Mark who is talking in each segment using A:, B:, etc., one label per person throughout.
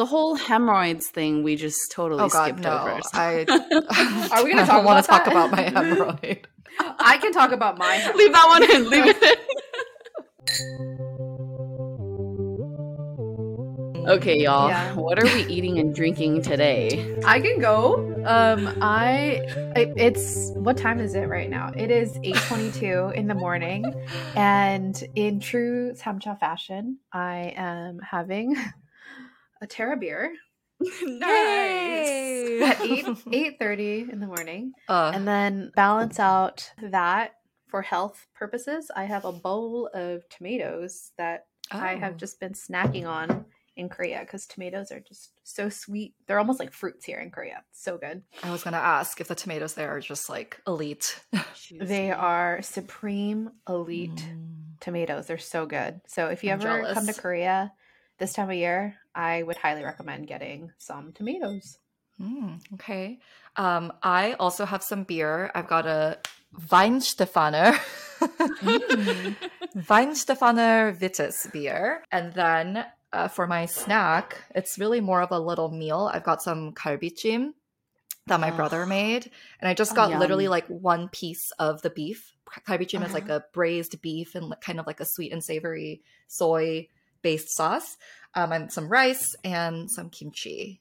A: The whole hemorrhoids thing we just totally
B: Oh God,
A: skipped
B: no!
A: over.
B: I
C: Are we gonna
B: I
C: talk
B: want to talk about my hemorrhoid.
C: I can talk about my Hemorrhoid.
A: Leave that one in. Leave it in. okay, y'all.
C: Yeah.
A: What are we eating and drinking today?
C: I can go. Um, I it, it's what time is it right now? It is eight twenty two in the morning, and in true Samcha fashion, I am having a Terra beer nice. at eight eight thirty in the morning,
B: Uh,
C: and then balance out that for health purposes. I have a bowl of tomatoes that I have
B: oh.
C: just been snacking on in Korea because tomatoes are just so sweet. They're almost like fruits here in Korea. So good.
B: I was gonna ask if the tomatoes there are just like elite.
C: They are supreme elite
B: Mm.
C: tomatoes. They're so good. So if you
B: I'm
C: ever come to. Korea this time of year, I would highly recommend getting some tomatoes.
B: Mm, okay. Um, I also have some beer. I've got a Weihenstephaner.
C: Mm.
B: Weihenstephaner beer. And then uh, for my snack, it's really more of a little meal. I've got some kalbichim that my
A: Oh.
B: brother made. And I just
A: Oh,
B: got literally like one piece of the beef. Kalbichim is like
C: Uh-huh.
B: a braised beef and kind of like a sweet and savory soy based sauce. Um, and some rice and some kimchi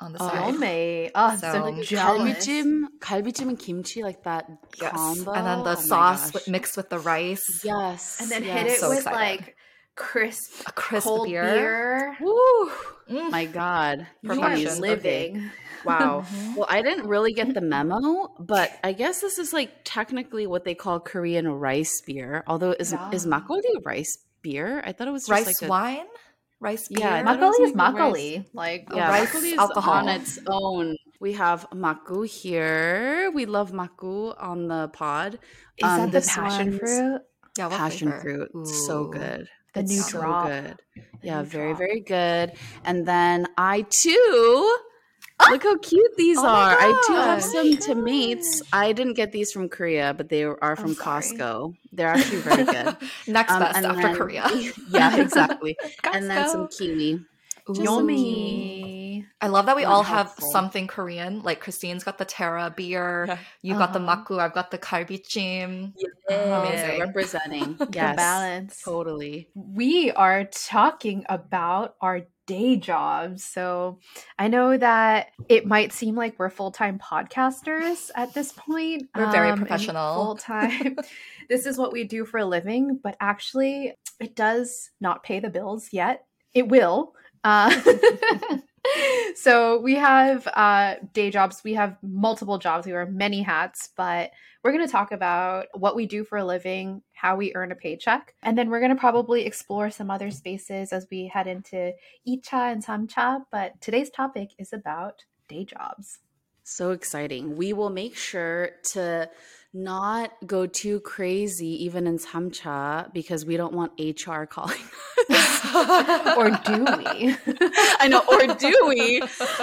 B: on the
A: Oh.
B: side.
C: Yummy. Oh,
B: So,
C: so, jealous.
A: Kalbichim, kalbichim and kimchi, like that
B: Yes.
A: combo.
B: And then the
A: Oh
B: sauce with, mixed with the rice.
A: Yes.
C: And then
A: yes.
C: hit it
B: So
C: with
B: excited.
C: like crisp,
B: A crisp
C: cold
B: beer.
C: beer.
B: Woo! Mm.
A: My God.
C: You are
B: Perfection.
A: Jeez.
C: living.
A: Wow.
B: Mhm.
A: Well, I didn't really get the memo, but I guess this is like technically what they call Korean rice beer. Although is is
C: Yeah.
A: makgeolli rice beer? I thought it was just
B: rice
A: like a,
B: wine? Rice beer?
A: Yeah, I thought it was
C: Makgeolli is
A: like
C: makgeolli. Like
A: Yeah,
B: rice
A: makgeolli is
B: alcohol.
A: on its own. We have Makku here. We love Makku on the pod.
C: is
A: Um,
C: that the passion fruit?
B: Yeah,
A: Passion
B: flavor?
A: fruit. So good.
C: The
A: It's
C: new
A: so
C: drop.
A: good.
C: The
A: Yeah, very,
C: drop.
A: very good. And then I too. Look how cute these
B: Oh
A: are. I do have
B: gosh.
A: some tomates. I didn't get these from Korea, but they are from
C: sorry.
A: Costco. They're actually very good.
B: Next
A: Um,
B: best
A: and
B: after
A: then-
B: Korea.
A: yeah, exactly. and then some kiwi.
B: Ooh.
A: Just some kiwi.
C: Yummy.
B: I love that we
A: Not
B: all have something Korean. Like Christine's got the Terra beer. You got the
C: Uh-huh.
B: Makku. I've got the kalbichim.
A: Yeah,
B: Amazing.
A: representing.
C: The
A: Yes,
C: balance.
A: totally.
C: we are talking about our day jobs. So I know that it might seem like we're full time podcasters at this point.
B: We're very professional.
C: Full time. this is what we do for a living, but actually, it does not pay the bills yet. It will. Uh, so we have uh, day jobs. We have multiple jobs. We wear many hats, but we're going to talk about what we do for a living, how we earn a paycheck, and then we're going to probably explore some other spaces as we head into Icha and Samcha. But today's topic is about day jobs.
A: So exciting. We will make sure to not go too crazy even in Samcha because we don't want HR calling us.
C: or do we?
A: I know, or do we?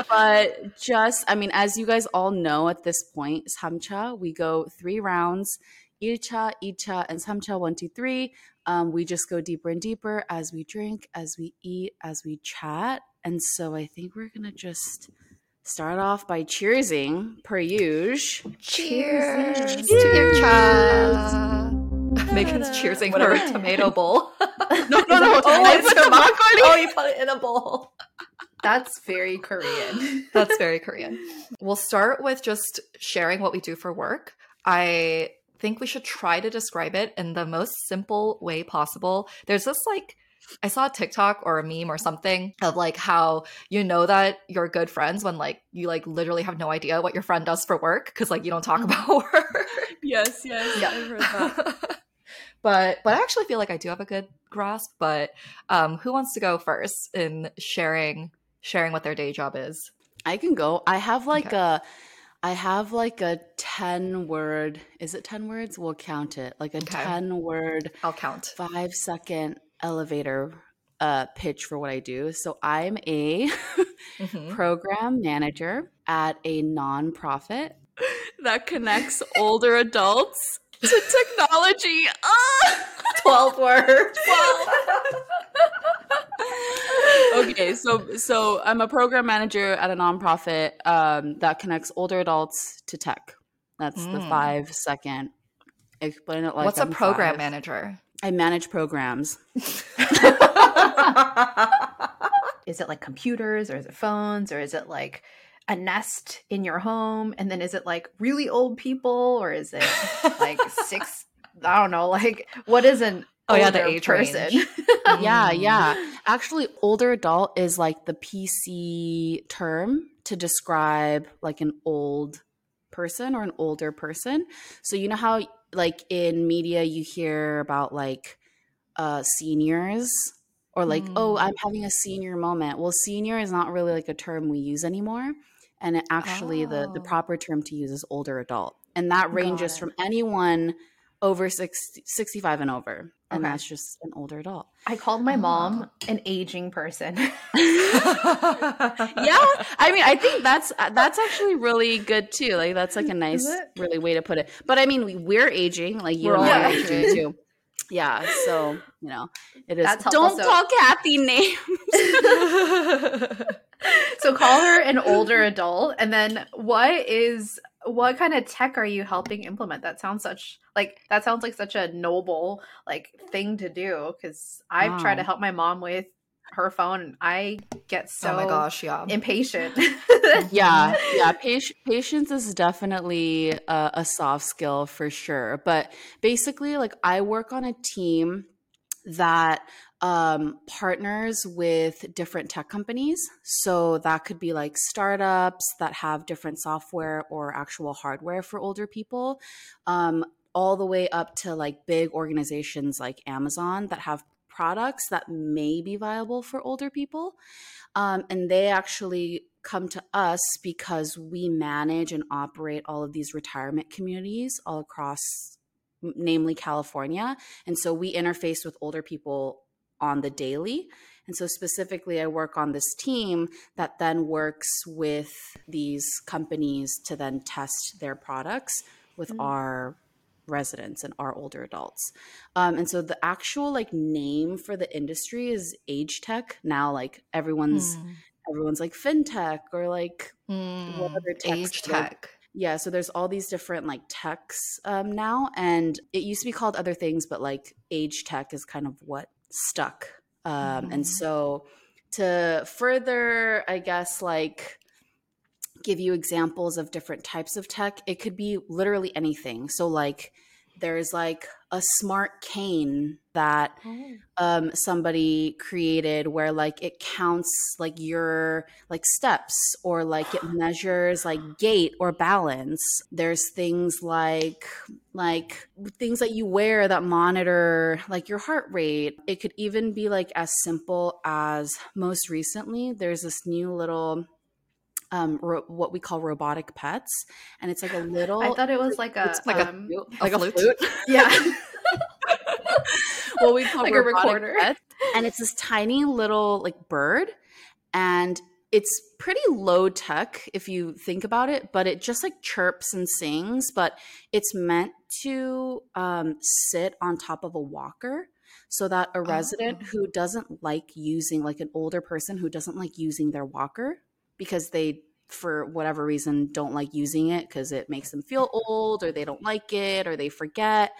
A: But just, I mean, as you guys all know at this point, Samcha, we go three rounds. Ilcha, Icha, and Samcha, one, two, three. Um, we just go deeper and deeper as we drink, as we eat, as we chat. And so I think we're going to just start off by cheersing, per usual.
B: Cheers
C: Cheers.
B: to your cha. Megan's cheersing
A: Whatever.
B: her tomato bowl.
A: No, no, no.
B: oh,
A: I
B: it's
A: put
B: her makgeolli.
A: makgeolli.
B: Oh, you put it in a bowl.
C: That's very Korean.
B: That's very Korean. We'll start with just sharing what we do for work. I think we should try to describe it in the most simple way possible. There's this like I saw a TikTok or a meme or something of like how you know that you're good friends when like you like literally have no idea what your friend does for work because like you don't talk about work.
A: Yes, yes.
C: Yeah.
A: I've heard that.
B: but but I actually feel like I do have a good grasp. But um, who wants to go first in sharing sharing what their day job is?
A: I can go. I have like
B: Okay.
A: a I have like a 10 word. Is it 10 words? We'll count it. Like a
B: Okay.
A: 10 word,
B: I'll count.
A: 5 second elevator uh pitch for what I do. So I'm a
B: Mhm.
A: program manager at a nonprofit that connects older adults to technology. Ah!
B: 12 words.
A: okay, so so I'm a program manager at a nonprofit um, that connects older adults to tech. That's the
B: Mm.
A: five second. Explain it like
B: What's a
A: I'm
B: program
A: five.
B: manager?
A: I manage programs.
C: is it like computers or is it phones or is it like a nest in your home and then is it like really old people or is it like six i don't know like what is an
B: Oh, yeah, the
C: older
B: age
C: person
B: range.
A: Yeah, yeah. Actually, older adult is like the PC term to describe like an old person or an older person. So you know how like in media you hear about like uh seniors or like oh
B: Mm.
A: I'm having a senior moment. Well, senior is not really like a term we use anymore. And it actually the the
B: Oh.
A: proper term to use is older adult. And that ranges from anyone over 60, 65 and over. And
C: Okay.
A: that's just an older adult.
C: i called my oh, mom
B: Oh.
C: an aging person
A: yeah i mean i think that's uh, that's actually really good too like that's like a nice really way to put it but i mean we, we're aging like you
B: We're
A: and
B: all
A: i are
C: aging.
A: aging too yeah so you know it is
C: helpful.
A: don't
C: So-
A: call kathy names
C: so call her an older adult and then what is what kind of tech are you helping implement? That sounds such like that sounds like such a noble like thing to do because i've tried to help my mom with her phone and i get so
B: oh my gosh, yeah.
C: impatient.
A: Yeah yeah Pati- patience is definitely a, a soft skill for sure but basically like i work on a team that um, partners with different tech companies so that could be like startups that have different software or actual hardware for older people um, all the way up to like big organizations like amazon that have products that may be viable for older people um, and they actually come to us because we manage and operate all of these retirement communities all across, namely California. And so we interface with older people on the daily. And so specifically, I work on this team that then works with these companies to then test their products with
C: Mm.
A: our residents and our older adults. Um, and so the actual like name for the industry is age tech. Now, like everyone's
B: Mm.
A: everyone's like fintech or like
B: Mm.
A: what other techs
B: Age tech.
A: yeah so there's all these different like techs um, now and it used to be called other things but like age tech is kind of what stuck um,
B: Mhm.
A: and so to further i guess like give you examples of different types of tech it could be literally anything so like there's like a smart cane that um somebody created where like it counts like your like steps or like it measures like gait or balance. There's things like like things that you wear that monitor like your heart rate. It could even be like as simple as most recently there's this new little um ro- what we call robotic pets and it's like a little
C: i thought it was like a
A: it's
B: like a-
C: um,
B: a
A: like a
B: flute?
A: flute
C: yeah
A: what we call
C: Like a
A: robotic
C: recorder.
A: pets. and it's this tiny little like bird and it's pretty low tech if you think about it but it just like chirps and sings but it's meant to um, sit on top of a walker so that a resident
B: Oh.
A: who doesn't like using like an older person who doesn't like using their walker because they for whatever reason don't like using it because it makes them feel old or they don't like it or they forget.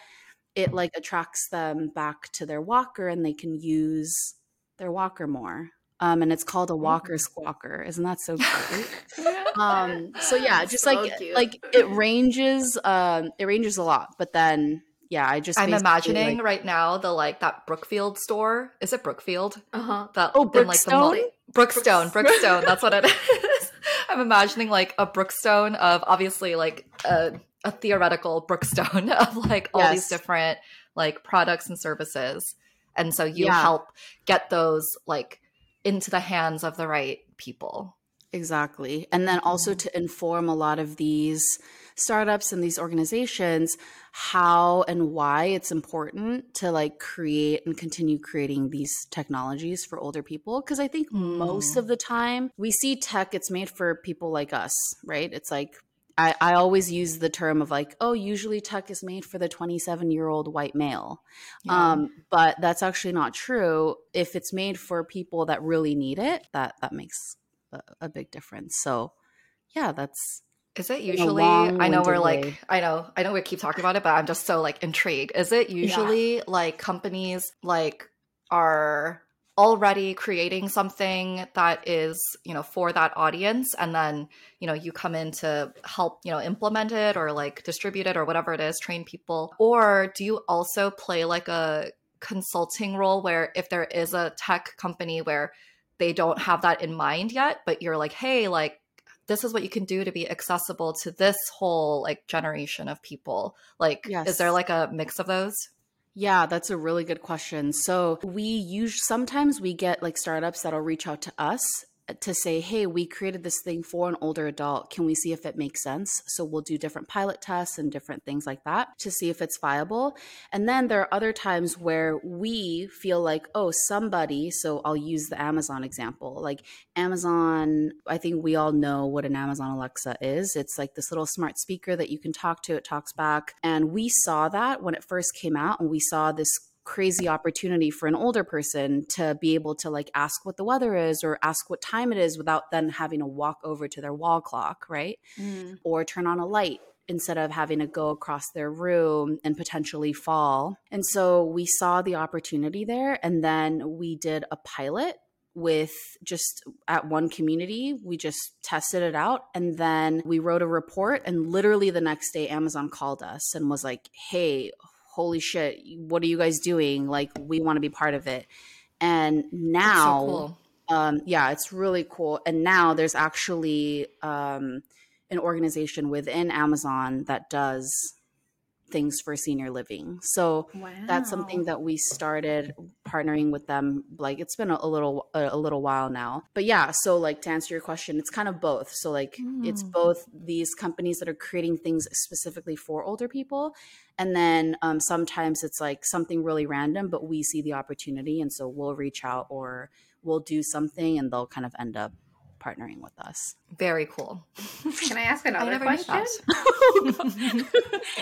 A: It like attracts them back to their walker and they can use their walker more um, and it's called a walker squawker. Isn't that so cute? Um, so yeah just
C: So
A: like
C: cute.
A: like it ranges um, it ranges a lot but then yeah i just
B: I'm imagining
A: like-
B: right now the like that Brookfield store. Is it Brookfield?
C: uh-huh
B: That
A: Oh,
B: in, like, the mall-
A: Brookstone?
B: Brookstone, Brookstone. That's what it is. I'm imagining like a Brookstone of obviously like a, a theoretical Brookstone of like all these different like products and services, and so you
A: Yeah.
B: help get those like into the hands of the right people.
A: Exactly. And then also
B: Mhm.
A: to inform a lot of these startups and these organizations how and why it's important to like create and continue creating these technologies for older people because I think most
B: Mm.
A: of the time we see tech it's made for people like us, right? It's like I, I always use the term of like, oh, usually tech is made for the 27 year old white male.
B: Yeah.
A: Um, but that's actually not true. If it's made for people that really need it, that that makes a, a big difference. So, yeah, that's
B: Is it usually? I know we're like. I know, I know we keep talking about it, but I'm just so like intrigued. Is it usually like companies like are already creating something that is, you know, for that audience, and then you know you come in to help, you know, implement it or like distribute it or whatever it is, train people, or do you also play like a consulting role where if there is a tech company where they don't have that in mind yet, but you're like, hey, like this is what you can do to be accessible to this whole like generation of people. Like is there like a mix of those?
A: Yeah, that's a really good question. So we use sometimes we get like startups that'll reach out to us to say, hey, we created this thing for an older adult. Can we see if it makes sense? So we'll do different pilot tests and different things like that to see if it's viable. And then there are other times where we feel like, oh, somebody, so I'll use the Amazon example. Like Amazon, I think we all know what an Amazon Alexa is. It's like this little smart speaker that you can talk to, it talks back. And we saw that when it first came out, and we saw this crazy opportunity for an older person to be able to like ask what the weather is or ask what time it is without then having to walk over to their wall clock, right?
C: Mm.
A: or turn on a light instead of having to go across their room and potentially fall. And so we saw the opportunity there and then we did a pilot with just at one community we just tested it out and then we wrote a report and literally the next day Amazon called us and was like hey holy shit what are you guys doing? Like we want to be part of it. And now
B: so cool.
A: um, yeah, it's really cool. And now there's actually um, an organization within Amazon that does things for senior living. So
C: Wow.
A: that's something that we started partnering with them. Like it's been a, a little a, a little while now. But yeah, so like to answer your question, it's kind of both. So like it's
B: Mm.
A: both these companies that are creating things specifically for older people, and then um, sometimes it's like something really random, but we see the opportunity, and so we'll reach out or we'll do something, and they'll kind of end up partnering with us.
B: very cool
C: Can I ask
B: I
C: another
B: never knew
C: question?
B: that.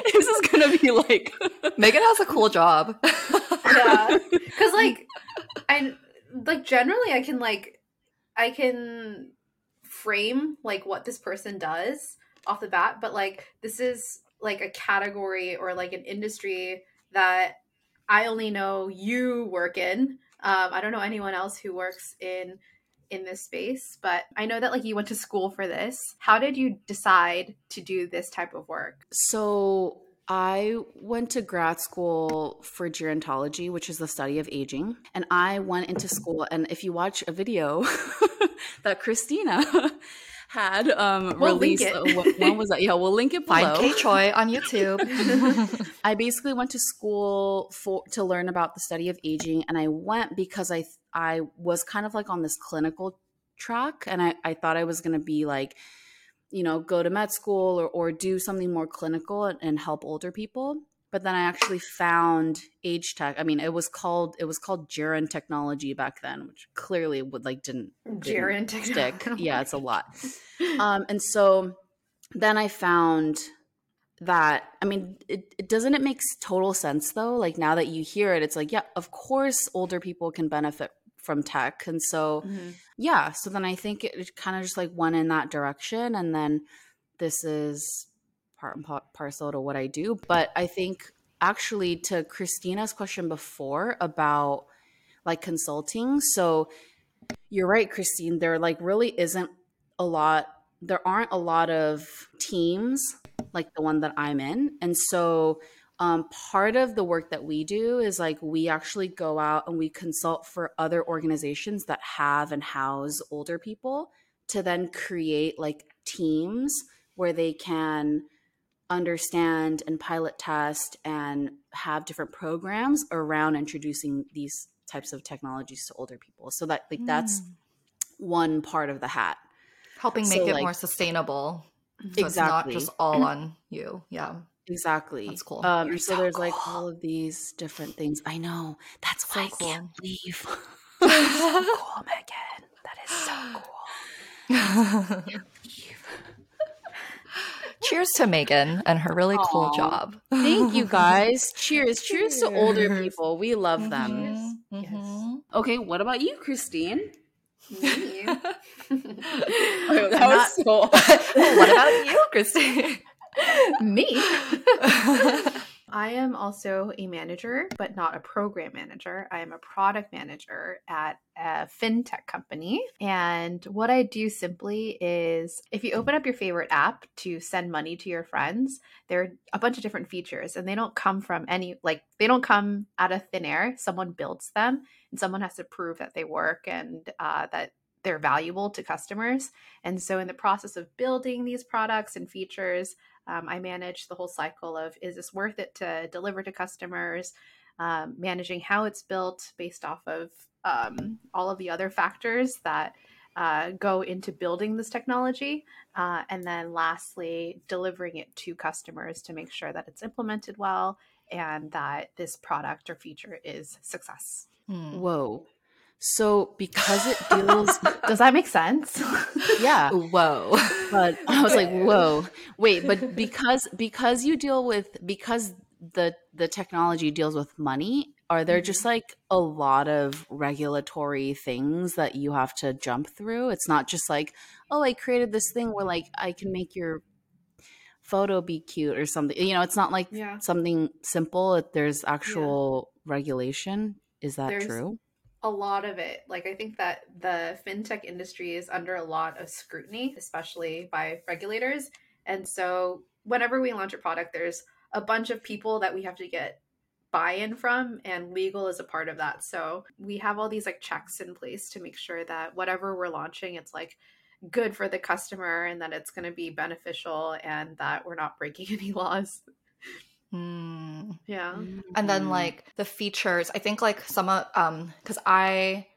A: this is gonna be like
B: megan has a cool job
C: Yeah. Because like I like generally I can like I can frame like what this person does off the bat, but like this is like a category or like an industry that I only know you work in. Um, I don't know anyone else who works in in this space, but I know that like you went to school for this. How did you decide to do this type of work?
A: So I went to grad school for gerontology, which is the study of aging. And I went into school, and if you watch a video that Christina had um,
C: We'll
A: released, uh, what, when was that? Yeah, we'll link it below.
B: find k choi on youtube
A: I basically went to school for to learn about the study of aging, and I went because I I was kind of like on this clinical track, and I I thought I was going to be like, you know, go to med school or or do something more clinical and, and help older people. But then I actually found age tech. I mean, it was called it was called Geron technology back then, which clearly would like didn't
C: Jaren
A: stick. Yeah, it's a lot. Um, and so then I found that I mean, it, it doesn't it makes total sense though. Like now that you hear it, it's like, yeah, of course, older people can benefit from tech, and so
C: Mhm.
A: yeah. So then I think it, it kind of just like went in that direction, and then this is part and parcel to what I do. But I think actually to Christina's question before about like consulting, so you're right, Christine. There like really isn't a lot. There aren't a lot of teams like the one that I'm in, and so um, part of the work that we do is like we actually go out and we consult for other organizations that have and house older people to then create like teams where they can understand and pilot test and have different programs around introducing these types of technologies to older people. So that like that's
B: Mm.
A: one part of the hat.
B: Helping
A: So,
B: make it
A: like-
B: more sustainable. So
A: Exactly.
B: it's not just all on you. Yeah.
A: Exactly.
B: That's cool.
A: um
C: You're
A: and so,
C: so
A: there's like all of these different things. I know. That's
B: So
A: why i can't leave. So cool megan. That is so cool
B: cheers cheers to Megan and her really cool
A: Aw.
B: job.
A: Thank you guys. Cheers. Cheers to older people. We love them.
B: Mhm,
C: Yes.
A: Okay, what about you, Christine?
C: Me.
A: that
C: I'm
A: was so
B: what about you, Christine?
C: Me. I am also a manager, but not a program manager. I am a product manager at a fintech company. And what I do simply is if you open up your favorite app to send money to your friends, there are a bunch of different features and they don't come from any, like, they don't come out of thin air. Someone builds them and someone has to prove that they work and uh, that they're valuable to customers. And so, in the process of building these products and features, um, I manage the whole cycle of is this worth it to deliver to customers, um, managing how it's built based off of um, all of the other factors that uh, go into building this technology. Uh, and then lastly, delivering it to customers to make sure that it's implemented well and that this product or feature is success.
B: Hmm.
A: Whoa. So because it deals
C: Does that make sense?
A: yeah,
B: Whoa.
A: but I was like, whoa. Wait, but because because you deal with because the the technology deals with money, are there just mm-hmm. like a lot of regulatory things that you have to jump through? It's not just like, oh, I created this thing where like I can make your photo be cute or something. You know, it's not like
C: Yeah.
A: something simple. There's actual regulation. Is that
C: There's-
A: true?
C: A lot of it. Like I think that the fintech industry is under a lot of scrutiny, especially by regulators. And so whenever we launch a product, there's a bunch of people that we have to get buy-in from and legal is a part of that. So we have all these like checks in place to make sure that whatever we're launching, it's like good for the customer and that it's going to be beneficial and that we're not breaking any laws.
B: Hmm.
C: Yeah.
B: and then
A: Mm.
B: like the features i think like some of um because i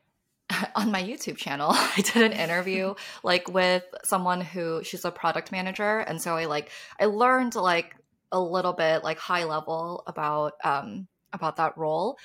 B: on my youtube channel i did an interview like with someone who she's a product manager and so i like i learned like a little bit like high level about um about that role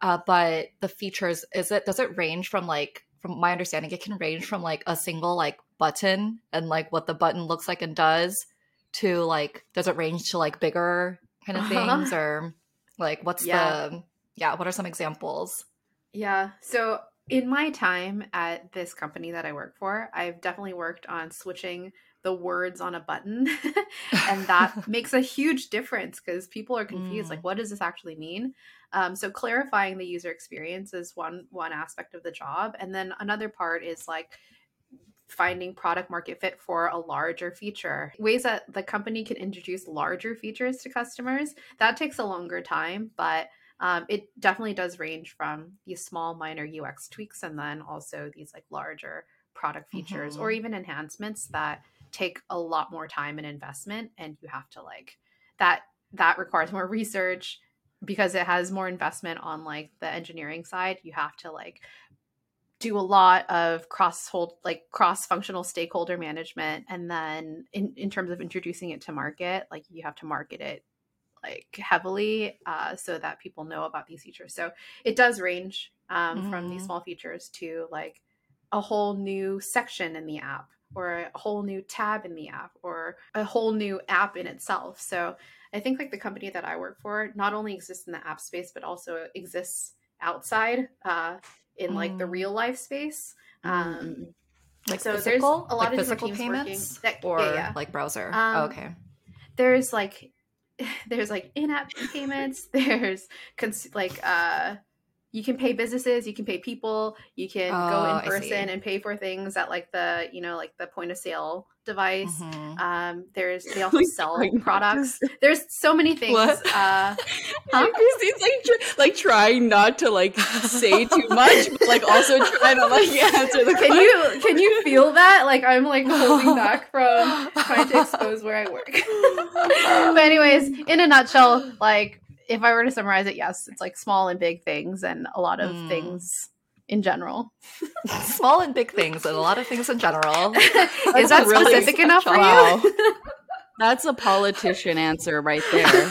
B: uh but the features is it does it range from like from my understanding it can range from like a single like button and like what the button looks like and does to like does it range to like bigger kind of
C: Uh-huh.
B: things or like what's
C: Yeah.
B: the yeah what are some examples
C: Yeah. So in my time at this company that I work for, I've definitely worked on switching the words on a button. and that makes a huge difference because people are confused
B: Mm.
C: like what does this actually mean? Um, so clarifying the user experience is one one aspect of the job. And then another part is like finding product market fit for a larger feature. Ways that the company can introduce larger features to customers. That takes a longer time, but um, it definitely does range from these small minor ux tweaks and then also these like larger product features or
B: Mhm.
C: even enhancements that take a lot more time and investment and you have to like that that requires more research because it has more investment on like the engineering side you have to like do a lot of cross hold like cross functional stakeholder management and then in, in terms of introducing it to market like you have to market it like heavily uh, so that people know about these features so it does range um, from these
B: Mhm.
C: small features to like a whole new section in the app or a whole new tab in the app or a whole new app in itself so i think like the company that i work for not only exists in the app space but also exists outside uh, in like the
B: Mm.
C: real life space um,
B: like
C: So there's
B: physical?
C: a lot
B: like
C: of
B: physical payments?
C: that-
B: or
C: yeah, yeah.
B: like browser?
C: Um,
B: oh, okay.
C: there's like there's like in-app payments there's cons- like uh you can pay businesses you can pay people you can
B: Oh,
C: go in person and pay for things at like the you know like the point of sale device
B: Mhm.
C: um there's they also sell
A: trying not to
C: products there's so many things
B: What?
C: uh
A: Huh? Christine's like tr- like trying not to like say too much, but like also trying to like answer the
C: can
A: question.
C: you can you feel that like i'm like holding back from trying to expose where i work but anyways in a nutshell like if i were to summarize it yes it's like small and big things and a lot of
B: Mm.
C: things in general
B: small and big things and a lot of things in general
C: is that
A: really
C: specific enough for
A: Wow.
C: you
A: That's a politician answer right there.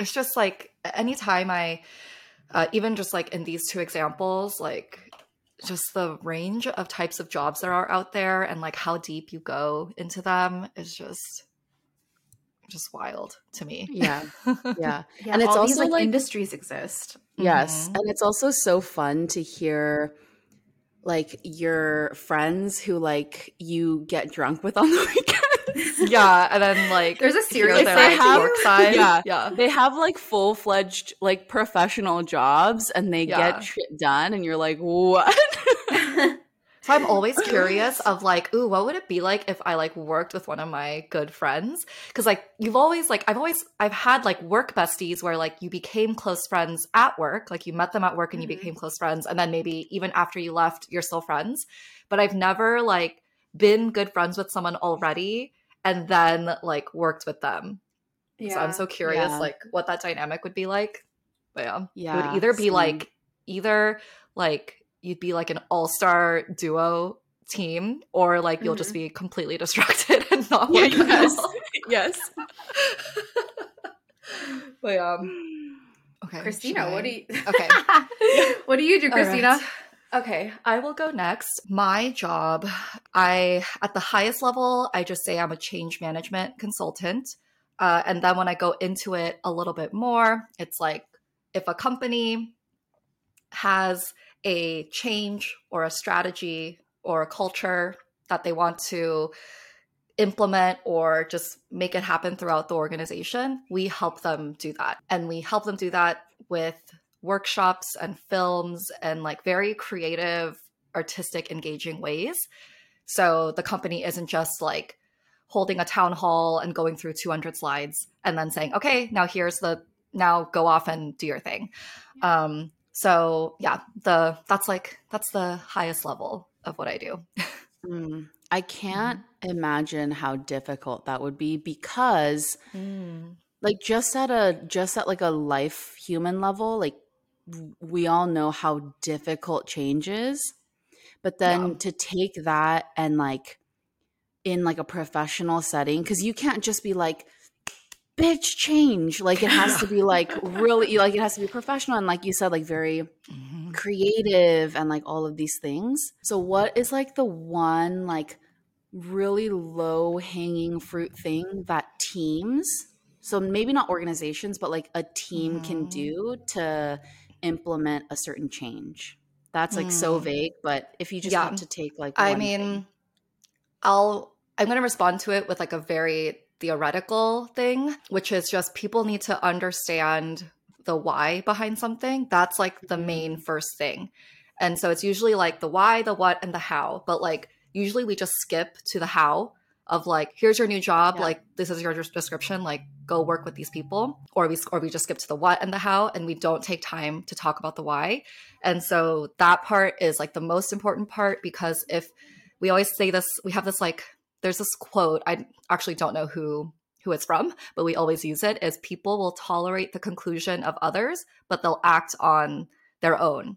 B: it's just like anytime i uh, even just like in these two examples like just the range of types of jobs there are out there and like how deep you go into them is just just wild to me.
A: Yeah. Yeah.
C: Yeah,
A: And it's
C: all these
A: also,
C: like,
A: like-
C: industries exist.
A: Yes.
B: Mhm.
A: And it's also so fun to hear like your friends who like you get drunk with on the weekends.
B: yeah, and then like
C: There's a
B: hear
C: serious
B: their,
A: they
B: like,
A: have-
B: work side.
A: yeah.
B: yeah.
A: They have like full fledged like professional jobs and they
B: Yeah.
A: get shit done and you're like, what?
B: So I'm always curious of like, ooh, what would it be like if I like worked with one of my good friends? Because like you've always like I've always I've had like work besties where like you became close friends at work, like you met them at work and you
C: Mhm.
B: became close friends, and then maybe even after you left, you're still friends. But I've never like been good friends with someone already and then like worked with them. So I'm so curious
A: Yeah.
B: like what that dynamic would be like. But yeah. It would either be
A: same.
B: like either like you'd be like an all-star duo team or like you'll just be completely distracted and not
A: Yeah, yes. yes.
B: but um okay.
C: Christina, what do you
B: Okay.
C: What do you do, Christina?
B: right. Okay, I will go next. My job, I at the highest level, I just say I'm a change management consultant. Uh, and then when I go into it a little bit more, it's like if a company has a change or a strategy or a culture that they want to implement or just make it happen throughout the organization, we help them do that. And we help them do that with workshops and films and like very creative, artistic, engaging ways. So the company isn't just like holding a town hall and going through 200 slides and then saying, okay, now here's the, now go off and do your thing. Um, so yeah, the, that's like, that's the highest level of what I do.
A: Mm. I can't imagine how difficult that would be because like just at a just at like a life human level like we all know how difficult change is but then
B: Yeah.
A: to take that and like in like a professional setting because you can't just be like bitch change like it has to be like really like it has to be professional and like you said like very
B: Mhm.
A: creative and like all of these things. So what is like the one like really low hanging fruit thing that teams, so maybe not organizations, but like a team can
B: Mhm.
A: do to implement a certain change? That's like so
B: Mm.
A: vague, but if you just
B: Yeah.
A: have to take like
B: I mean,
A: thing.
B: I'll I'm going to respond to it with like a very theoretical thing, which is just people need to understand the why behind something. That's like the
A: Mhm.
B: main first thing. And so it's usually like the why, the what, and the how. But like usually we just skip to the how of like, here's your new job,
A: Yeah.
B: like this is your description, like go work with these people, or we or we just skip to the what and the how, and we don't take time to talk about the why. And so that part is like the most important part because if we always say this, we have this like there's this quote i actually don't know who who it's from but we always use it is people will tolerate the conclusion of others but they'll act on their own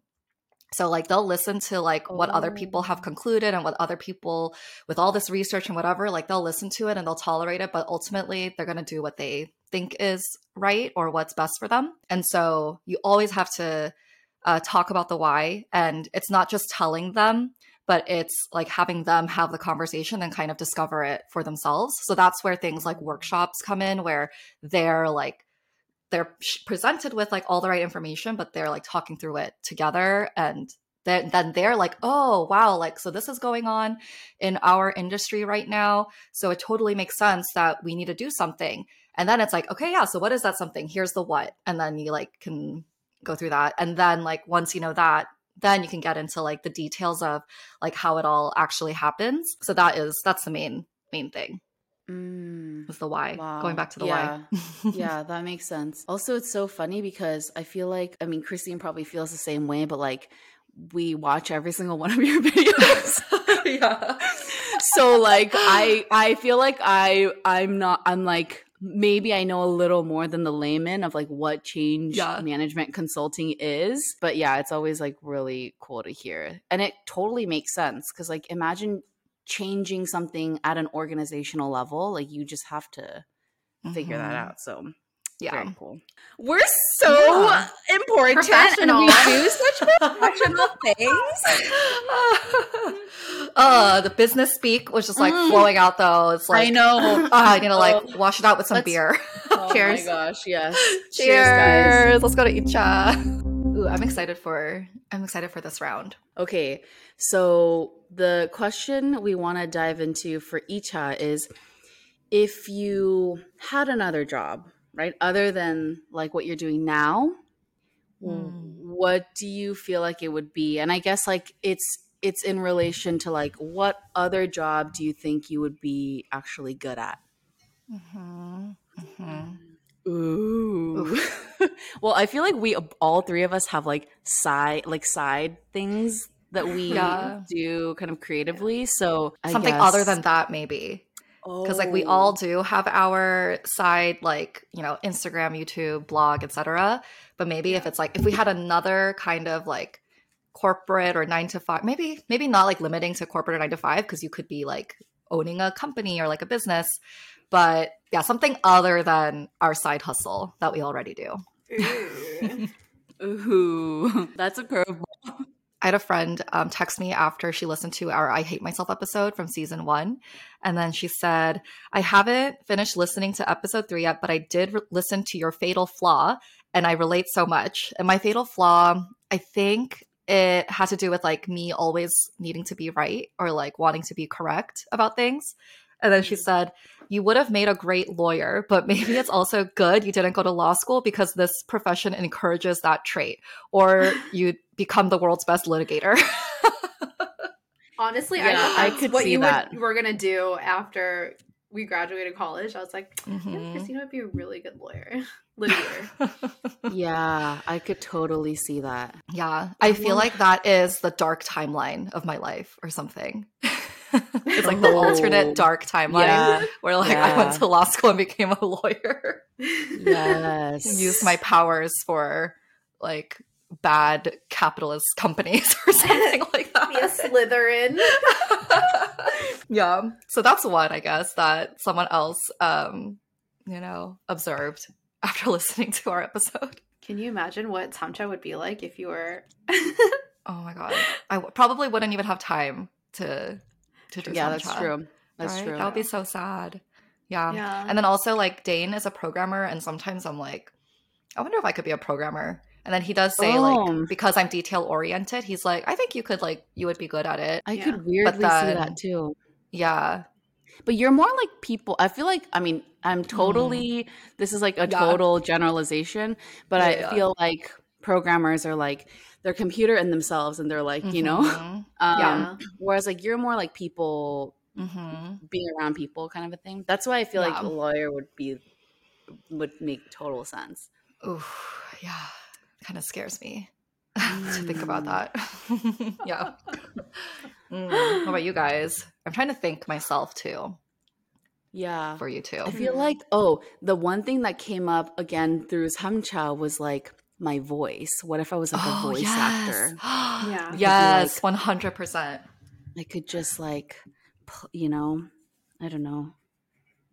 B: so like they'll listen to like what other people have
A: Oh.
B: concluded and what other people with all this research and whatever like they'll listen to it and they'll tolerate it but ultimately they're going to do what they think is right or what's best for them and so you always have to uh, talk about the why and it's not just telling them but it's like having them have the conversation and kind of discover it for themselves. So that's where things like workshops come in, where they're like, they're presented with like all the right information, but they're like talking through it together. And then, then they're like, oh, wow, like, so this is going on in our industry right now. So it totally makes sense that we need to do something. And then it's like, okay, yeah, so what is that something? Here's the what. And then you like can go through that. And then, like, once you know that, then you can get into like the details of like how it all actually happens. So that is that's the main main thing
A: Mm.
B: is the why.
A: Wow.
B: Going back to the
A: Yeah.
B: why.
A: yeah, that makes sense. Also, it's so funny because I feel like, I mean, Christine probably feels the same way, but like we watch every single one of your videos.
B: yeah.
A: so like I I feel like I I'm not I'm like maybe I know a little more than the layman of like what change
B: Yeah.
A: management consulting is. But yeah, it's always like really cool to hear. And it totally makes sense cuz like imagine changing something at an organizational level, like you just have to figure that
B: Mhm.
A: out. So
B: Yeah.
A: Very cool.
D: We're so
C: Yeah.
D: important and we do such professional things.
B: uh, the business speak was just like
A: Mm.
B: flowing out though. It's like
A: I know.
B: oh, I need to like wash it out with some
A: Let's-
B: beer.
A: Oh
C: Cheers.
A: my gosh, yes.
B: Cheers. Let's go to Icha. Ooh, I'm excited for I'm excited for this round.
A: Okay, so the question we want to dive into for Icha is if you had another job, right, other than like what you're doing now,
B: Hmm.
A: what do you feel like it would be? And I guess like it's it's in relation to like what other job do you think you would be actually good at?
B: Mm-hmm. Mm-hmm.
A: Ooh. well, I feel like we all three of us have like side like side things that we
B: Yeah.
A: do kind of creatively. So I
B: Something
A: guess-
B: other than that, maybe. Because like we
A: Oh.
B: all do have our side, like you know, Instagram, YouTube, blog, etc. But maybe if it's like if we had another kind of like corporate or nine to five, maybe maybe not like limiting to corporate or nine to five, because you could be like owning a company or like a business. But yeah, something other than our side hustle that we already do.
A: Ooh, that's a curveball.
B: I had a friend um, text me after she listened to our I Hate Myself episode from season one. And then she said, I haven't finished listening to episode three yet, but I did re- listen to your fatal flaw and I relate so much. And my fatal flaw, I think it had to do with like me always needing to be right or like wanting to be correct about things. And then she said, You would have made a great lawyer, but maybe it's also good you didn't go to law school because this profession encourages that trait, or you'd become the world's best litigator.
C: Honestly,
A: Yeah,
C: I thought
A: I
C: that's
A: could
C: what
A: see
C: you
A: that.
C: Would, were gonna do after we graduated college. I was like, yeah,
B: Mhm.
C: Christina would be a really good lawyer, litigator.
A: Yeah, I could totally see that.
B: yeah, I feel like that is the dark timeline of my life or something. it's like the
A: Oh.
B: alternate dark timeline
A: Yeah.
B: where like I went to law school and became a lawyer.
A: Yes.
B: and used my powers for like bad capitalist companies or something like that.
C: be a Slytherin.
B: yeah. So that's one, I guess, that someone else um, you know, observed after listening to our episode.
C: Can you imagine what Samcha would be like if you were?
B: Oh my god. I w- probably wouldn't even have time to to do
A: yeah, that's
B: Samcha,
A: true. That's
B: right?
A: true.
B: That would be so sad. Yeah.
C: yeah.
B: And then also like Dane is a programmer and sometimes I'm like I wonder if I could be a programmer. And then he does say
A: Oh.
B: like because I'm detail oriented, he's like I think you could like you would be good at it.
A: I
C: Yeah.
A: could weirdly see that too.
B: Yeah.
A: But you're more like people. I feel like, I mean, I'm mm-hmm. totally, this is like a
B: Yeah.
A: total generalization, but
B: Yeah,
A: I
B: yeah.
A: feel like programmers are like, they're computer in themselves and they're like, you know,
B: Mhm.
A: um,
C: Yeah.
A: whereas like you're more like people
B: Mhm.
A: being around people kind of a thing. That's why I feel like a lawyer would be, would make total sense.
B: Oof, yeah. Kind of scares me to think about that. yeah. Mm, What about you guys? I'm trying to think myself too
A: Yeah.
B: for you too.
A: I feel like, oh, the one thing that came up again through Samcha was like my voice. What if I was like a voice actor?
C: Yeah.
B: Yes, 100%.
A: I could just like, you know, I don't know,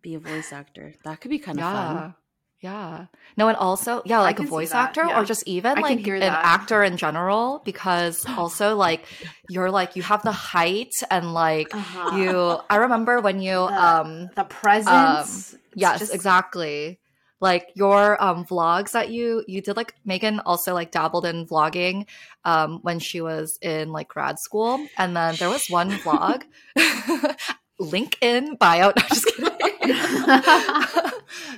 A: be a voice actor. That could be kind of
B: Yeah.
A: fun.
B: Yeah. No, and also, yeah, like a voice actor
C: yeah.
B: or just even
C: I
B: like an actor in general, because also like you're like you have the height and like
C: Uh-huh.
B: you I remember when you
C: The-
B: um
C: the presence. it's
B: yes,
C: just-
B: exactly. Like your um vlogs that you you did like Megan also like dabbled in vlogging um when she was in like grad school. And then there was one vlog. Link in bio. No, just kidding.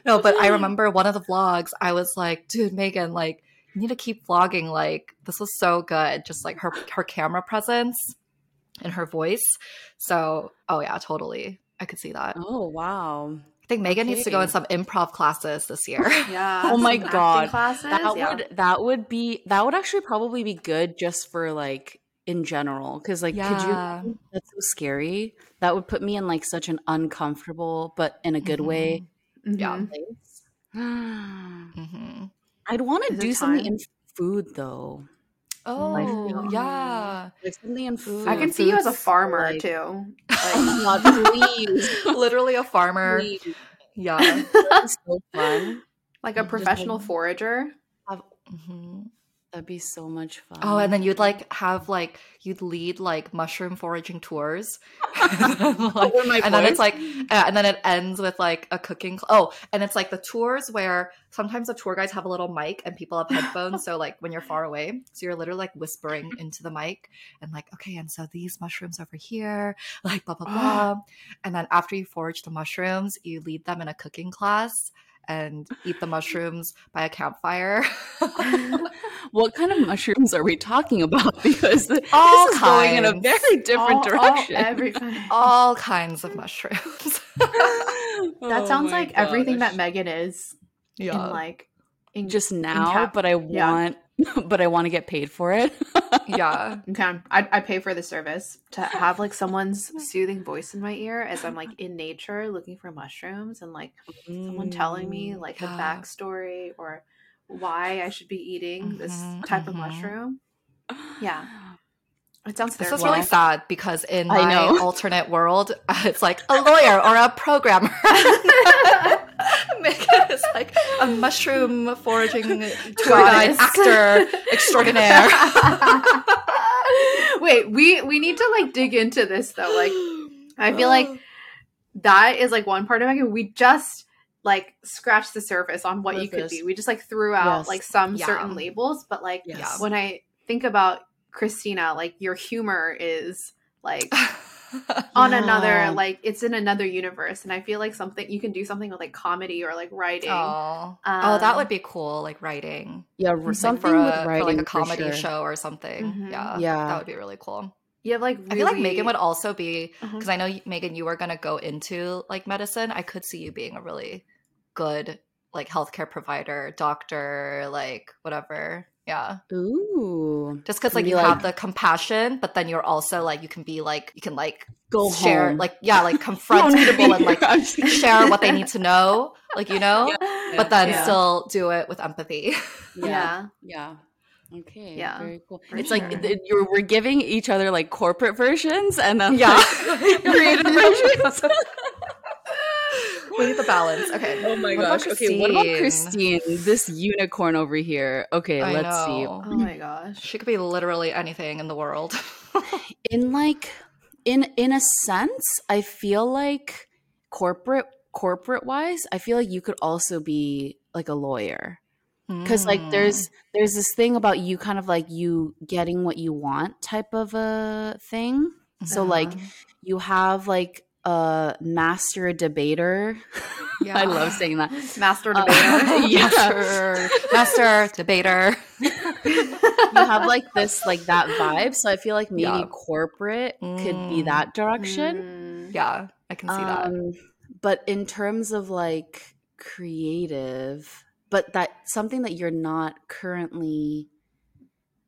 B: No but I remember one of the vlogs I was like dude Megan like you need to keep vlogging like this was so good. Just like her her camera presence and her voice. So oh yeah totally. I could see that.
A: Oh wow,
B: think Megan needs to go in some improv classes this year.
C: Yeah.
A: Oh my God.
C: Classes.
A: that
C: yeah.
A: would that would be that would actually probably be good just for like in general because like could you that's so scary that would put me in like such an uncomfortable but in a good way
B: Yeah.
C: Mhm.
A: place
B: hmm
A: i'd want to do something in food though
B: Oh,
A: feel-
B: yeah.
A: like something in food
C: I can see you as a farmer
A: like-
C: too.
A: oh my god please
B: Literally a farmer.
A: please
B: Yeah.
A: So fun
C: like a
A: Just
C: professional
A: like-
C: forager.
B: Mhm.
A: That'd be so much fun.
B: Oh, and then you'd like have like you'd lead like mushroom foraging tours, and then, like-
A: Over
B: and then it's like, uh, and then it ends with like a cooking. Cl- oh, and it's like the tours where sometimes the tour guides have a little mic and people have headphones. so like when you're far away, so you're literally like whispering into the mic and like, okay, and so these mushrooms over here, like blah blah blah. and then after you forage the mushrooms, you lead them in a cooking class and eat the mushrooms by a campfire.
A: what kind of mushrooms are we talking about? Because th-
B: All
A: this is going in a
B: kinds.
A: very different
C: All- all-
A: direction.
C: every-
B: all kinds of mushrooms.
C: that
A: Oh
C: sounds
A: my
C: like everything that. Megan is in like in
A: just now,
C: cap-
A: but I
C: yeah.
A: want, but I want to get paid for it.
B: yeah.
C: Okay, I, I pay for the service to have like someone's soothing voice in my ear as I'm like in nature looking for mushrooms and like someone telling me like the
B: yeah.
C: backstory or why I should be eating this
B: Mhm,
C: type of
B: mhm.
C: mushroom. Yeah. It sounds
B: This is really sad because in
A: I
B: my
A: know.
B: alternate world, it's like a lawyer or a programmer. Megan is like a mushroom foraging tour guide actor extraordinaire.
C: Wait, we we need to like dig into this though. Like I feel like that is like one part of it. We just like scratched the surface on what you could be. We just like threw out
A: Yes.
C: like some
B: Yeah.
C: certain labels, but like
A: Yes.
C: when I think about Christina, like your humor is like on
A: Yeah.
C: another like it's in another universe and I feel like something you can do something with like comedy or like writing.
B: Oh. oh, that
C: Um,
B: would be cool. Like writing,
A: yeah,
B: Like,
A: something
B: for, a,
A: with
B: for like a
A: for
B: comedy
A: sure.
B: show or something.
C: Mhm.
B: Yeah,
A: Yeah.
B: that would be really cool.
C: You have like
B: I feel like Megan would also be because I know Megan, you were gonna go into like medicine. I could see you being a really good like healthcare provider, doctor, like whatever. Yeah,
A: Ooh,
B: just because like
A: be
B: you
A: like-
B: have the compassion, but then you're also like you can be like you can like
A: go
B: share
A: home.
B: like yeah like
A: You
B: confront
A: don't need to
B: people and like
A: here. I'm just kidding.
B: share what they need to know, like you know, but then
C: Yeah.
B: still do it with empathy.
C: yeah.
A: yeah. Okay.
C: Yeah,
A: Very cool.
C: for
A: It's
C: sure.
A: like th- you're we're giving each other like corporate versions and then
B: Yeah.
A: like, creative versions.
B: We need the balance. Okay.
A: Oh my
B: What
A: gosh. Okay, what about Christine? This unicorn over here. Okay,
B: I
A: let's see.
C: Oh my gosh.
B: She could be literally anything in the world.
A: in like in in a sense i feel like corporate corporate wise i feel like you could also be like a lawyer because like
B: Mm.
A: there's there's this thing about you kind of like you getting what you want type of a thing so like
C: Uh-huh.
A: you have like a master debater
B: Yeah.
A: i love saying that
C: Master
A: Uh,
C: debater.
A: yeah.
B: master, master debater.
A: you have like this like that vibe so i feel like maybe
B: Yeah.
A: corporate could be
B: Mm.
A: that direction
C: Mm.
B: Yeah, I can see that.
A: Um, but in terms of like creative, but that something that you're not currently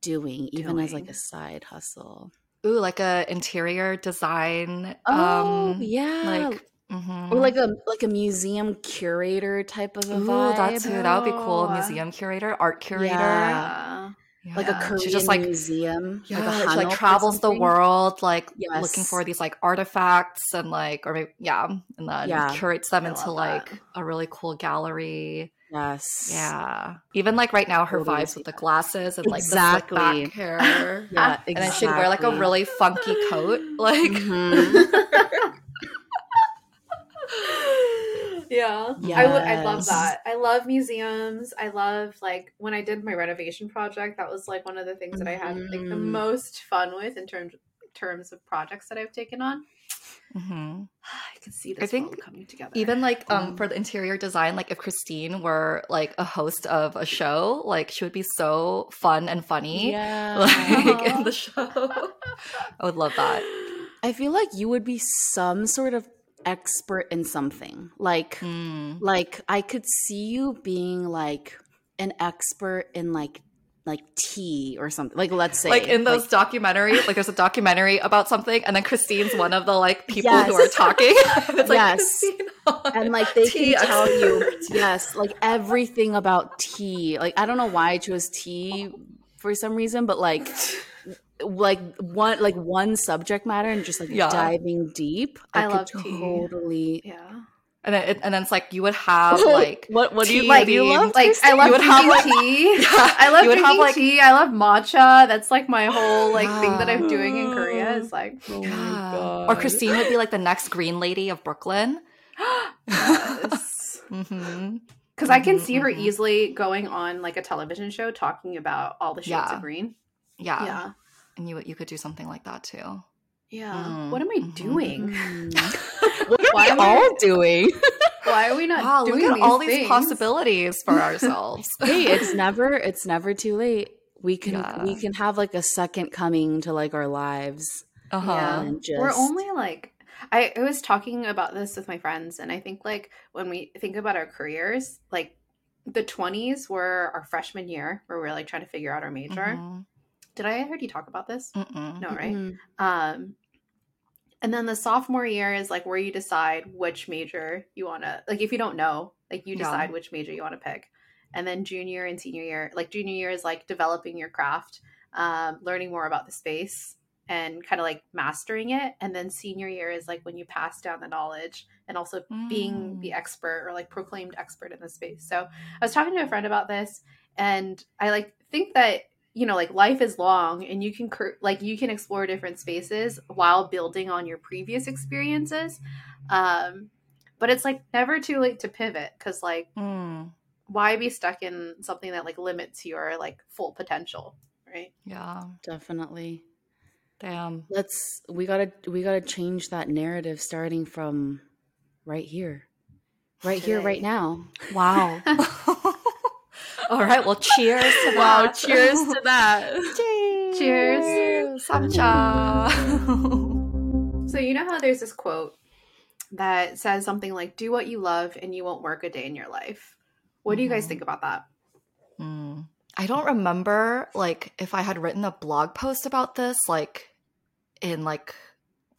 A: doing, even as like a side hustle.
B: Ooh, like a interior design.
A: Oh
B: um,
A: yeah,
B: like mhm.
A: or like a like a museum curator type of a
B: Ooh,
A: vibe.
B: that too. That would be cool.
C: Oh.
B: Museum curator, art curator.
A: Yeah.
C: Yeah.
A: like a. Korean
B: She just like
A: museum.
B: yeah,
A: like
B: she like travels the world, like looking for these like artifacts and like or maybe yeah, and then
A: Yeah.
B: curates them
C: I
B: into like
C: that.
B: a really cool gallery.
A: Yes.
B: Yeah, even like right now, her
A: Totally
B: vibes with the glasses and like the slick back hair.
A: Yeah.
B: And then she'd wear like a really funky coat. Like,
A: Mhm.
C: yeah. I would I love that. I love museums. I love like when I did my renovation project, that was like one of the things that I had like the
A: Mhm.
C: most fun with in terms terms of projects that I've taken on.
B: Mhm.
C: I can see this
B: think
C: world coming together.
B: even like um
A: Um,
B: for the interior design, like if Christine were like a host of a show, like she would be so fun and funny.
A: Yeah.
B: Like in the show, I would love that.
A: I feel like you would be some sort of expert in something. Like
B: Mm.
A: like I could see you being like an expert in like like tea or something. Like let's say
B: like in those
A: like-
B: documentaries, like there's a documentary about something, and then Christine's one of the like people who are talking. it's like
A: Yes.
B: Christine oh,
A: and like they
B: tea
A: can tell you yes, like everything about tea. Like I don't know why I chose tea for some reason, but like like one like one subject matter and just like
B: Yeah.
A: diving deep. I,
C: I
A: could
C: love tea.
A: totally
C: yeah.
B: And then, it, and then it's like you would have like
A: what what do you like? Do you love?
C: Like I love
B: You would
C: drinking
B: have, like-
C: tea.
B: Yeah,
C: I love
B: you would have, like-
C: tea. I love matcha. That's like my whole like thing that I'm doing in Korea. Is like
A: Oh my
B: Yeah.
A: God.
B: Or Christine would be like the next green lady of Brooklyn.
C: yes. Because I can
B: Mhm,
C: see her
B: mhm.
C: easily going on like a television show talking about all the shades
B: Yeah.
C: of green.
B: Yeah.
C: Yeah.
B: And you you could do something like that too.
C: Yeah.
B: Mm,
C: What am I
B: mhm.
C: doing?
A: Mm. What are
C: Why
A: we
C: am I-
A: all doing?
C: Why are we not
B: Wow,
C: doing
B: look at
C: these
B: all these
C: things?
B: possibilities for ourselves.
A: hey, it's never it's never too late. We can we can have like a second coming to like our lives.
B: uh-huh.
C: Yeah.
A: just
C: We're only like I, I was talking about this with my friends, and I think like when we think about our careers, like the twenties were our freshman year where we are like trying to figure out our major.
B: Mhm.
C: Did I heard you talk about this?
B: Mm-mm.
C: No, right?
A: Mm-mm.
C: Um, and then the sophomore year is like where you decide which major you want to like. If you don't know, like you
B: Yeah.
C: decide which major you want to pick. And then junior and senior year, like junior year is like developing your craft, um, learning more about the space, and kind of like mastering it. And then senior year is like when you pass down the knowledge and also being the
B: Mm.
C: expert or like proclaimed expert in the space. So I was talking to a friend about this, and I like think that you know like life is long and you can cur- like you can explore different spaces while building on your previous experiences um but it's like never too late to pivot because like
B: Mm.
C: why be stuck in something that like limits your like full potential right
B: Yeah.
A: Definitely.
B: Damn.
A: Let's we gotta we gotta change that narrative starting from right here. Right here, right now.
B: Wow. All right. Well, cheers to that.
A: Wow, cheers to that.
B: cheers.
C: Cheers.
B: Samcha.
C: so you know how there's this quote that says something like do what you love and you won't work a day in your life what do you guys
B: Mhm.
C: think about that
B: Mm. I don't remember like if I had written a blog post about this like in like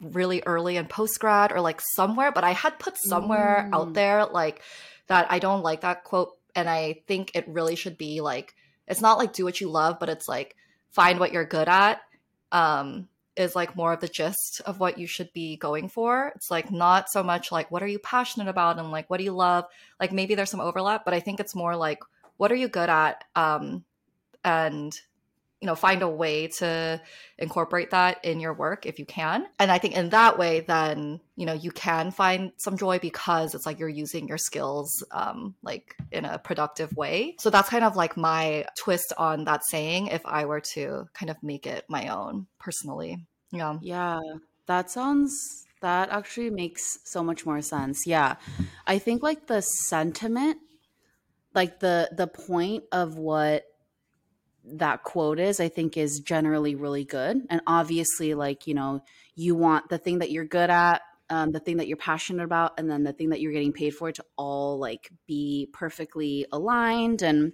B: really early in post grad or like somewhere, but I had put somewhere out
A: Mm.
B: there like that I don't like that quote and I think it really should be like it's not like do what you love, but it's like find what you're good at. Um is like more of the gist of what you should be going for. It's like not so much like what are you passionate about and like what do you love? Like maybe there's some overlap, but I think it's more like what are you good at um and you know find a way to incorporate that in your work if you can. And i think in that way then you know you can find some joy because it's like you're using your skills um like in a productive way. So that's kind of like my twist on that saying if i were to kind of make it my own personally. Yeah.
A: Yeah, that sounds that actually makes so much more sense. Yeah. I think like the sentiment like the the point of what that quote is I think is generally really good. And obviously like, you know, you want the thing that you're good at, um, the thing that you're passionate about and then the thing that you're getting paid for to all like be perfectly aligned and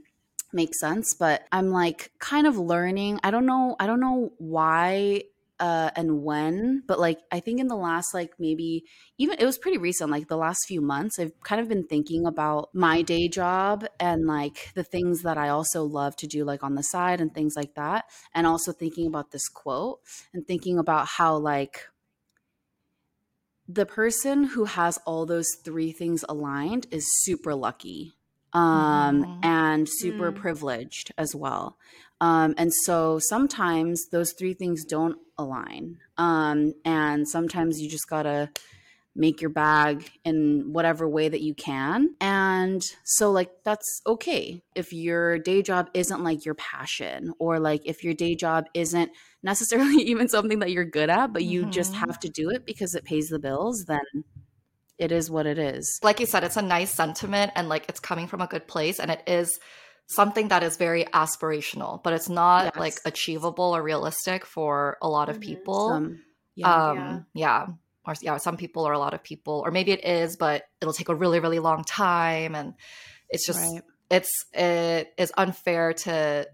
A: make sense but i'm like kind of learning i don't know i don't know why uh, and when, but like I think in the last like maybe even it was pretty recent, like the last few months, I've kind of been thinking about my day job and like the things that I also love to do like on the side and things like that, and also thinking about this quote and thinking about how like the person who has all those three things aligned is super lucky um
B: Mhm.
A: and super
C: Mm.
A: privileged as well um, and so sometimes those three things don't align. Um, and sometimes you just gotta make your bag in whatever way that you can. And so, like, that's okay. If your day job isn't like your passion, or like if your day job isn't necessarily even something that you're good at, but you just
B: Mhm.
A: have to do it because it pays the bills, then it is what it is.
B: like you said, it's a nice sentiment and like it's coming from a good place and it is something that is very aspirational, but it's not
A: Yes.
B: like achievable or realistic for a lot of
C: Mhm.
B: people.
A: Some, yeah.
B: um yeah. Or yeah, some people or a lot of people, or maybe it is, but it'll take a really, really long time. And it's just
A: right.
B: it's it is unfair to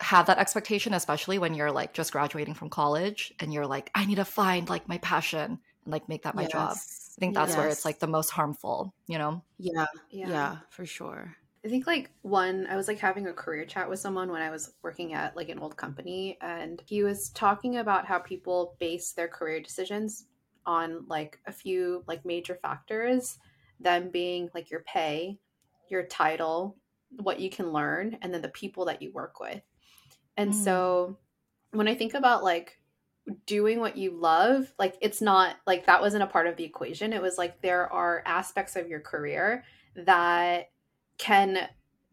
B: have that expectation, especially when you're like just graduating from college and you're like, I need to find like my passion and like make that my job. I think that's where it's like the most harmful, you know?
A: Yeah, yeah, for sure.
C: I think like one, I was like having a career chat with someone when I was working at like an old company, and he was talking about how people base their career decisions on like a few like major factors. them being like your pay, your title, what you can learn, and then the people that you work with. And
B: Mm.
C: so when I think about like doing what you love, like it's not like that wasn't a part of the equation. It was like there are aspects of your career that can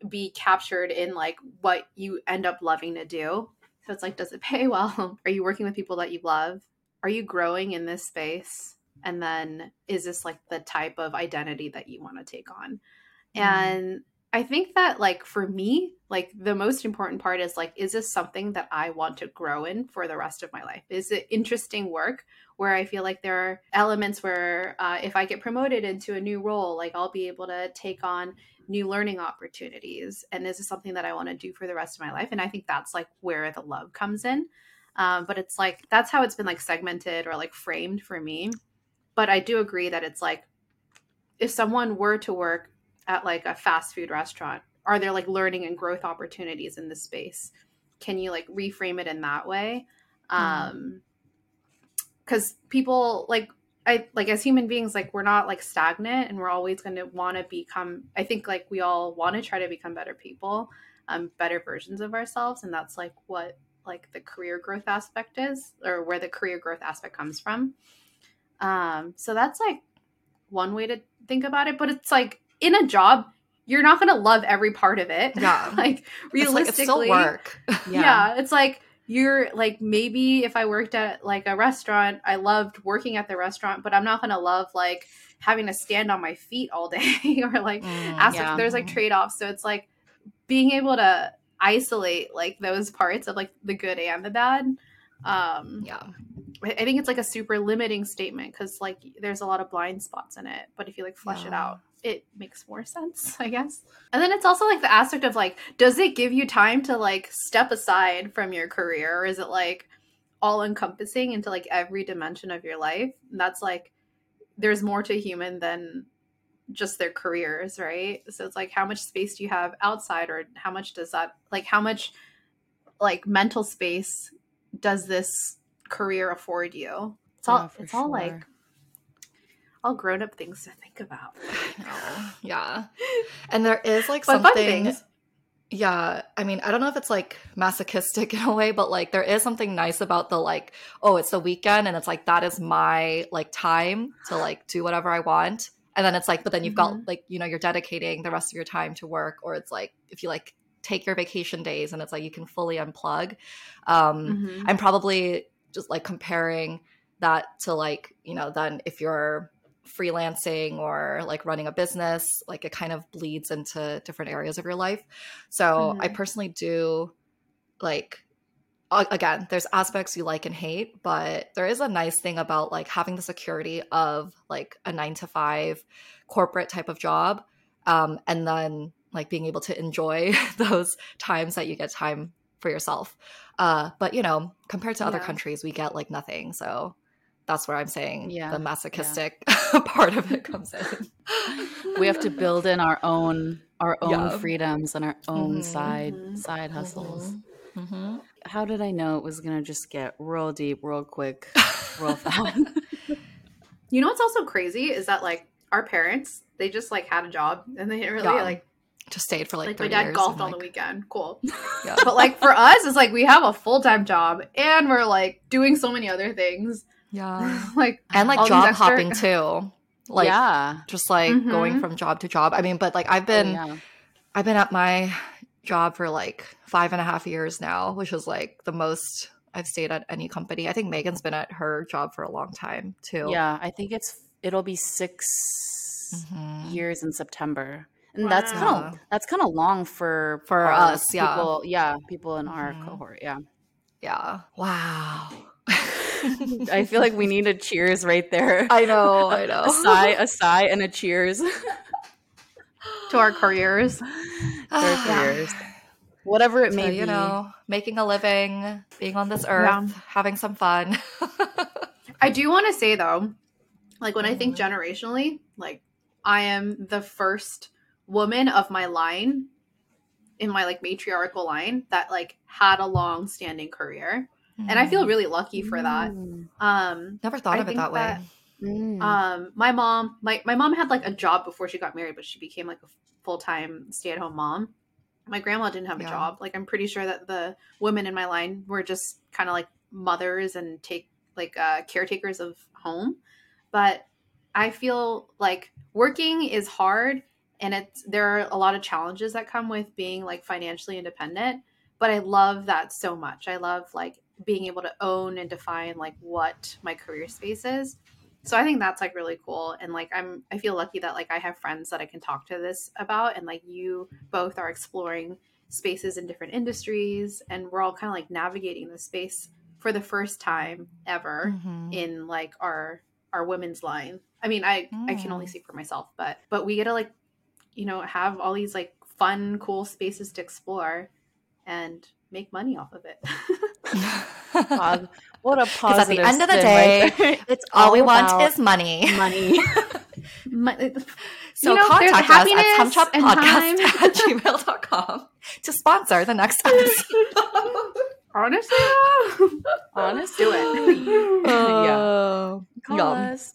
C: be captured in like what you end up loving to do. So it's like, does it pay well? Are you working with people that you love? Are you growing in this space? And then is this like the type of identity that you want to take on?
B: Mhm.
C: And I think that like for me, like the most important part is like, is this something that I want to grow in for the rest of my life? Is it interesting work where I feel like there are elements where uh, if I get promoted into a new role, like I'll be able to take on new learning opportunities and this is something that i want to do for the rest of my life and i think that's like where the love comes in. Um, but it's like that's how it's been like segmented or like framed for me. But i do agree that it's like if someone were to work at like a fast food restaurant are there like learning and growth opportunities in this space? Can you like reframe it in that way? Um because people like I like as human beings, like we're not like stagnant and we're always going to want to become. I think like we all want to try to become better people, um, better versions of ourselves, and that's like what like the career growth aspect is, or where the career growth aspect comes from. Um, so that's like one way to think about it, but it's like in a job, you're not going to love every part of it.
B: Yeah.
C: like
B: It's
C: realistically,
B: like it's still work.
C: yeah. it's like you're like maybe if I worked at like a restaurant, I loved working at the restaurant, but I'm not gonna love like having to stand on my feet all day or like
B: Mm,
C: aspects.
A: yeah.
C: There's like trade offs, so it's like being able to isolate like those parts of like the good and the bad. Um,
B: yeah.
C: I I think it's like a super limiting statement because like there's a lot of blind spots in it, but if you like flesh it out, it makes more sense, I guess. And then it's also like the aspect of like, does it give you time to like step aside from your career, or is it like all encompassing into like every dimension of your life? And that's like there's more to human than just their careers, right? So it's like how much space do you have outside, or how much does that like how much like mental space does this career afford you? It's all it's all like
A: sure.
C: All grown up things to think about.
B: Yeah. And there is like
C: But
B: something. Yeah, I mean, I don't know if it's like masochistic in a way, but like there is something nice about the like, oh, it's the weekend and it's like that is my like time to like do whatever I want. And then it's like, but then you've got like, you know, you're dedicating the rest of your time to work, or it's like if you like take your vacation days and it's like you can fully unplug. Um,
C: Mhm.
B: I'm probably just like comparing that to like, you know, then if you're freelancing or like running a business, like it kind of bleeds into different areas of your life. So I
C: Mhm.
B: personally do like again, there's aspects you like and hate, but there is a nice thing about like having the security of like a 9 to 5 corporate type of job um and then like being able to enjoy those times that you get time for yourself. Uh but you know, compared to other countries, we get like nothing. So that's where I'm saying
A: Yeah,
B: the masochistic part of it comes in.
A: we have to build in our own our own
B: Yeah.
A: freedoms and our own
B: Mhm.
A: side
C: Mhm.
A: side hustles.
B: Mhm.
A: How did I know it was gonna just get real deep, real quick, real fast?
C: You know what's also crazy is that like our parents, they just like had a job and they didn't really
B: Yeah.
C: like
B: Just stayed for like,
C: like, my dad
B: years
C: golfed
B: and,
C: on the weekend. Cool.
B: Yeah.
C: But like for us, it's like we have a full time job and we're like doing so many other things.
B: Yeah.
C: like
B: And like job
C: extra-
B: hopping too. Like
A: yeah,
B: just like
C: Mhm.
B: going from job to job. I mean, but like I've
A: Oh,
B: been
A: yeah.
B: I've been at my job for like five and a half years now, which is like the most I've stayed at any company. I think Megan's been at her job for a long time too.
A: Yeah, I think it's it'll be 6
B: Mhm.
A: years in September, and that's kind of that's kind of long for
B: For us, yeah.
A: people, yeah, people in our
B: Mhm.
A: cohort. Yeah,
B: Yeah. Wow.
A: I feel like we need a cheers right there.
B: I know, I know.
A: a sigh, a sigh, and a cheers
C: to our careers.
A: for our careers. Whatever it
B: So,
A: may
B: you
A: be.
B: know, making a living, being on this earth, having some fun.
C: I do want to say though, like when I think generationally, like I am the first woman of my line in my like matriarchal line that like had a long standing career. And I feel really lucky for that.
A: Mm.
C: Um
B: Never thought
C: I
B: of it
C: think
B: that way.
A: Mm.
C: Um, my mom, my my mom had like a job before she got married, but she became like a full time stay at home mom. My grandma didn't have a
B: Yeah.
C: job. Like I'm pretty sure that the women in my line were just kind of like mothers and take like uh, caretakers of home. But I feel like working is hard, and it's there are a lot of challenges that come with being like financially independent. But I love that so much. I love like being able to own and define like what my career space is so i think that's like really cool and like i'm i feel lucky that like i have friends that i can talk to this about and like you both are exploring spaces in different industries and we're all kind of like navigating the space for the first time ever
B: Mhm.
C: in like our our women's line i mean i i can only
B: Mm.
C: speak for myself but but we get to like you know have all these like fun cool spaces to explore and make money off of it
A: what a positive.
B: at the end of the day,
A: right it's
B: All we want is money.
A: money.
C: My-
B: So
C: You know,
B: contact us at samchapodcast at gmail.com to sponsor the next episode.
C: honestly
A: Honestly,
C: do it
A: yeah. Oh. Call
B: Yum.
A: us.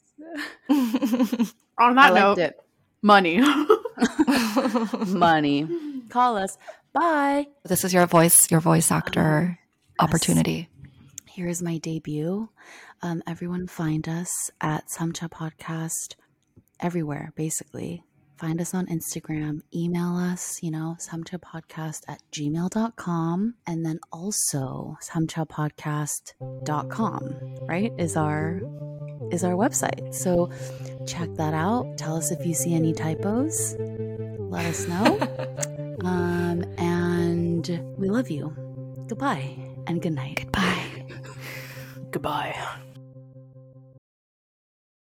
C: on that note
A: it.
C: money
A: Money. Call us. Bye.
B: this is your voice, your voice actor Opportunity.
A: Here's my debut. Um, everyone find us at Samcha Podcast everywhere, basically. Find us on Instagram, email us, you know, Samcha Podcast at gmail.com. And then also samchapodcast.com, right? Is our is our website. So check that out. Tell us if you see any typos. Let us know. um, and we love you. Goodbye and good night.
B: Goodbye.
A: Goodbye.